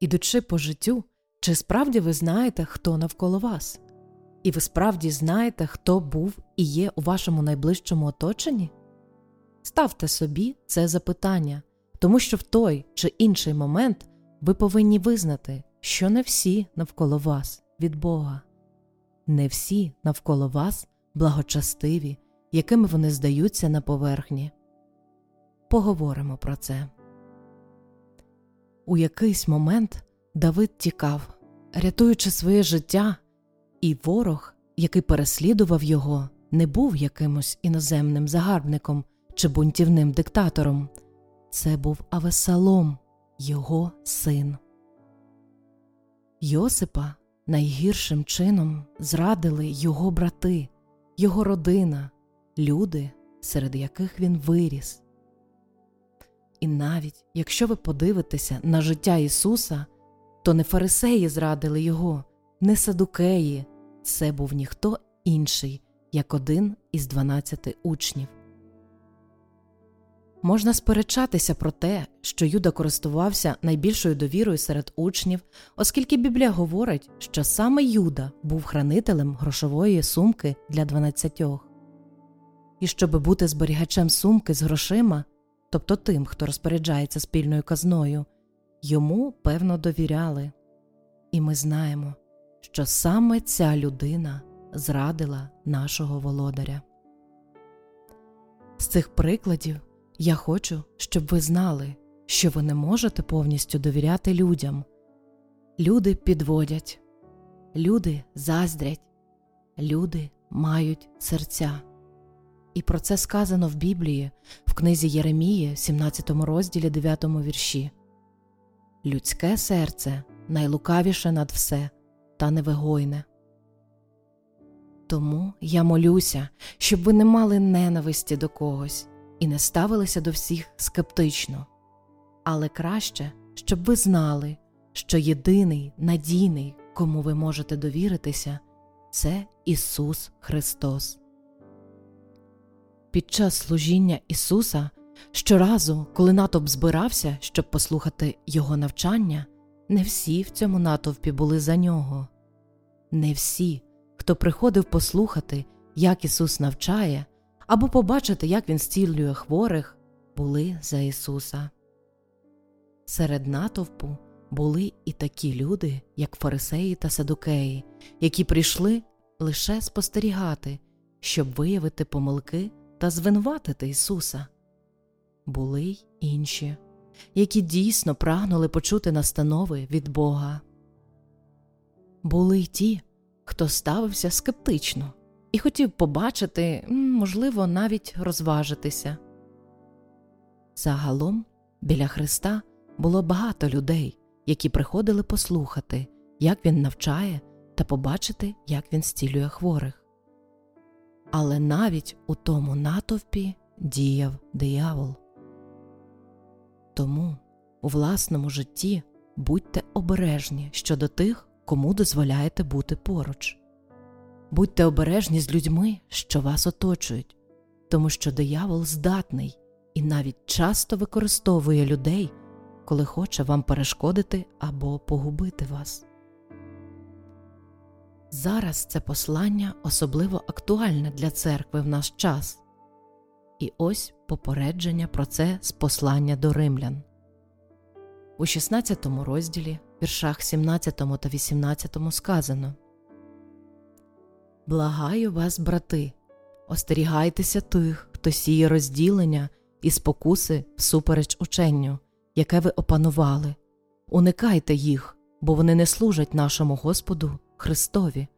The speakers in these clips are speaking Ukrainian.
ідучи по життю, чи справді ви знаєте, хто навколо вас? І ви справді знаєте, хто був і є у вашому найближчому оточенні? Ставте собі це запитання, тому що в той чи інший момент ви повинні визнати, що не всі навколо вас від Бога, не всі навколо вас благочестиві, якими вони здаються на поверхні. Поговоримо про це. У якийсь момент Давид тікав, рятуючи своє життя, і ворог, який переслідував його, не був якимось іноземним загарбником чи бунтівним диктатором. Це був Авесалом, його син. Йосипа найгіршим чином зрадили його брати, його родина, люди, серед яких він виріс. І навіть якщо ви подивитеся на життя Ісуса, то не фарисеї зрадили Його, не садукеї, це був ніхто інший, як один із дванадцяти учнів. Можна сперечатися про те, що Юда користувався найбільшою довірою серед учнів, оскільки Біблія говорить, що саме Юда був хранителем грошової сумки для дванадцятьох. І щоб бути зберігачем сумки з грошима, тобто тим, хто розпоряджається спільною казною, йому певно довіряли. І ми знаємо, що саме ця людина зрадила нашого володаря. З цих прикладів я хочу, щоб ви знали, що ви не можете повністю довіряти людям. Люди підводять, люди заздрять, люди мають серця. І про це сказано в Біблії в книзі Єремії, 17 розділі 9 вірші. Людське серце найлукавіше над все та невигойне. Тому я молюся, щоб ви не мали ненависті до когось і не ставилися до всіх скептично, але краще, щоб ви знали, що єдиний надійний, кому ви можете довіритися, це Ісус Христос. Під час служіння Ісуса щоразу, коли натовп збирався, щоб послухати Його навчання, не всі в цьому натовпі були за нього, не всі, хто приходив послухати, як Ісус навчає, або побачити, як Він зцілює хворих, були за Ісуса. Серед натовпу були і такі люди, як фарисеї та садукеї, які прийшли лише спостерігати, щоб виявити помилки та звинуватити Ісуса. Були й інші, які дійсно прагнули почути настанови від Бога. Були й ті, хто ставився скептично і хотів побачити, можливо, навіть розважитися. Загалом біля Христа було багато людей, які приходили послухати, як він навчає, та побачити, як він зцілює хворих. Але навіть у тому натовпі діяв диявол. Тому у власному житті будьте обережні щодо тих, кому дозволяєте бути поруч. Будьте обережні з людьми, що вас оточують, тому що диявол здатний і навіть часто використовує людей, коли хоче вам перешкодити або погубити вас. Зараз це послання особливо актуальне для церкви в наш час, і ось попередження про це з послання до римлян. У 16 розділі, віршах 17 та 18 сказано Благаю вас, брати, остерігайтеся тих, хто сіє розділення і спокуси всупереч ученню, яке ви опанували. Уникайте їх, бо вони не служать нашому Господу Христові,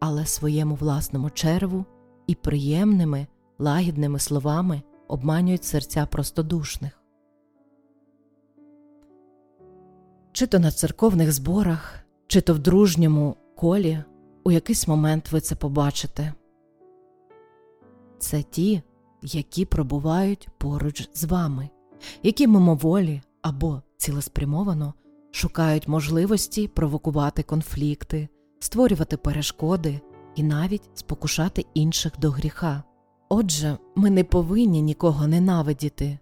але своєму власному черву і приємними, лагідними словами обманюють серця простодушних. Чи то на церковних зборах, чи то в дружньому колі у якийсь момент ви це побачите. Це ті, які пробувають поруч з вами, які мимоволі або цілеспрямовано шукають можливості провокувати конфлікти, створювати перешкоди і навіть спокушати інших до гріха. Отже, ми не повинні нікого ненавидіти,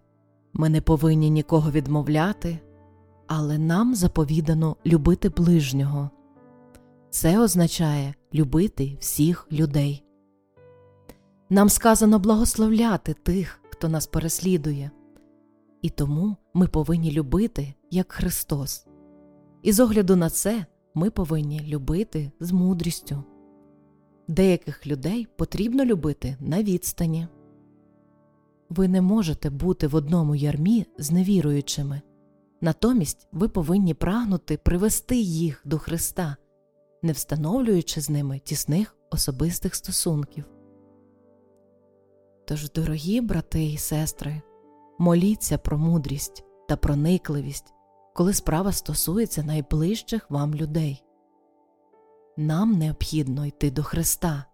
ми не повинні нікого відмовляти, але нам заповідано любити ближнього. Це означає любити всіх людей. Нам сказано благословляти тих, хто нас переслідує, і тому ми повинні любити як Христос. І з огляду на це ми повинні любити з мудрістю. Деяких людей потрібно любити на відстані. Ви не можете бути в одному ярмі з невіруючими, натомість ви повинні прагнути привести їх до Христа, не встановлюючи з ними тісних особистих стосунків. Тож, дорогі брати і сестри, моліться про мудрість та проникливість, коли справа стосується найближчих вам людей. Нам необхідно йти до Христа.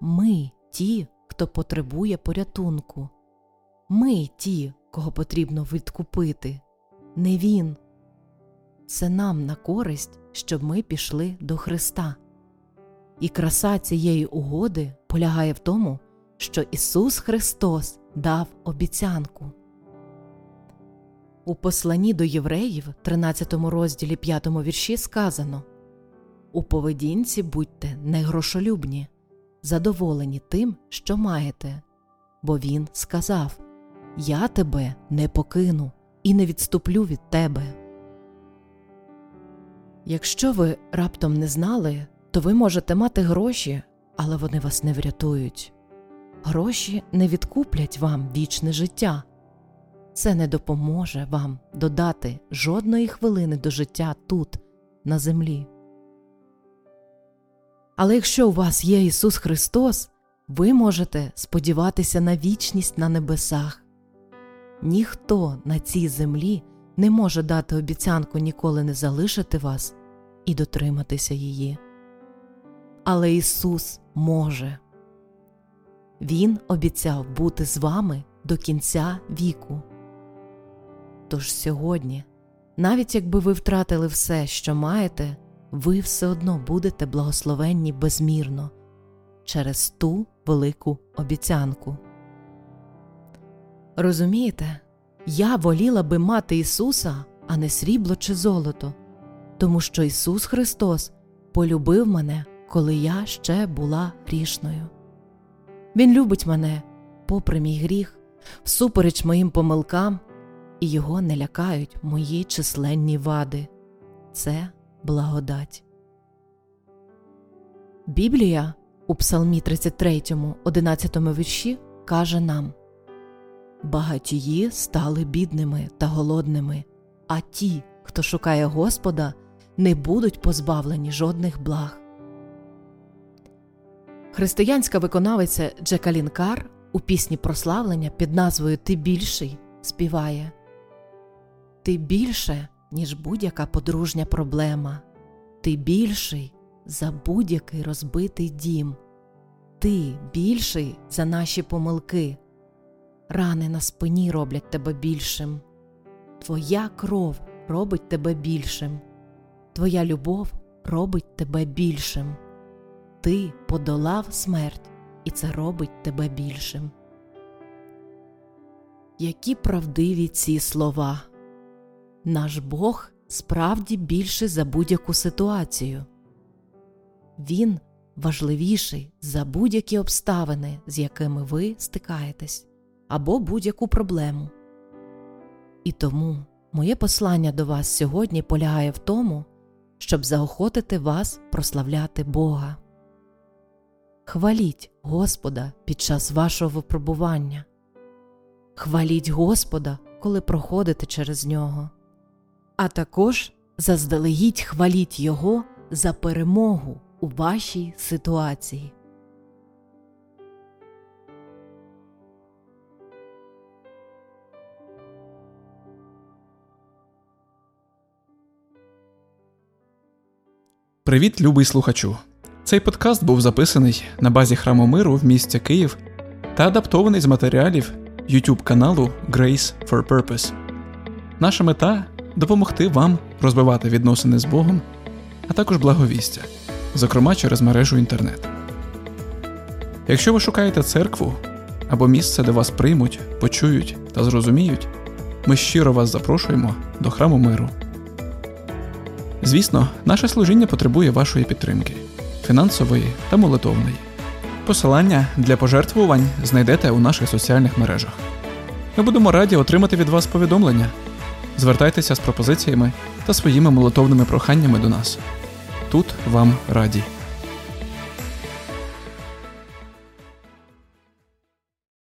Ми ті, хто потребує порятунку. Ми ті, кого потрібно відкупити, не Він. Це нам на користь, щоб ми пішли до Христа. І краса цієї угоди полягає в тому, що Ісус Христос дав обіцянку. У посланні до євреїв, 13 розділі 5 вірші, сказано У поведінці будьте негрошолюбні, задоволені тим, що маєте, бо Він сказав Я тебе не покину і не відступлю від тебе. Якщо ви раптом не знали, то ви можете мати гроші, але вони вас не врятують. Гроші не відкуплять вам вічне життя. Це не допоможе вам додати жодної хвилини до життя тут, на землі. Але якщо у вас є Ісус Христос, ви можете сподіватися на вічність на небесах. Ніхто на цій землі не може дати обіцянку ніколи не залишити вас і дотриматися її. Але Ісус може. Він обіцяв бути з вами до кінця віку. Тож сьогодні, навіть якби ви втратили все, що маєте, ви все одно будете благословенні безмірно через ту велику обіцянку. Розумієте, я воліла би мати Ісуса, а не срібло чи золото, тому що Ісус Христос полюбив мене, коли я ще була грішною. Він любить мене, попри мій гріх, всупереч моїм помилкам, і його не лякають мої численні вади. Це благодать. Біблія у Псалмі 33, 11 вірші каже нам Багатії стали бідними та голодними, а ті, хто шукає Господа, не будуть позбавлені жодних благ. Християнська виконавиця Джекалін Кар у пісні прославлення під назвою Ти більший співає Ти більше, ніж будь-яка подружня проблема, ти більший за будь-який розбитий дім, ти більший за наші помилки, рани на спині роблять тебе більшим, Твоя кров робить тебе більшим, Твоя любов робить тебе більшим. Ти подолав смерть, і це робить тебе більшим. Які правдиві ці слова. Наш Бог справді більший за будь-яку ситуацію. Він важливіший за будь-які обставини, з якими ви стикаєтесь, або будь-яку проблему. І тому моє послання до вас сьогодні полягає в тому, щоб заохотити вас прославляти Бога. Хваліть Господа під час вашого випробування. Хваліть Господа, коли проходите через нього, а також заздалегідь хваліть Його за перемогу у вашій ситуації. Привіт, любий слухачу! Цей подкаст був записаний на базі храму миру в місті Київ та адаптований з матеріалів YouTube каналу Grace for Purpose. Наша мета допомогти вам розвивати відносини з Богом, а також благовістя, зокрема через мережу інтернет. Якщо ви шукаєте церкву або місце, де вас приймуть, почують та зрозуміють, ми щиро вас запрошуємо до храму миру. Звісно, наше служіння потребує вашої підтримки фінансової та молитовної. Посилання для пожертвувань знайдете у наших соціальних мережах. Ми будемо раді отримати від вас повідомлення. Звертайтеся з пропозиціями та своїми молитовними проханнями до нас. Тут вам раді.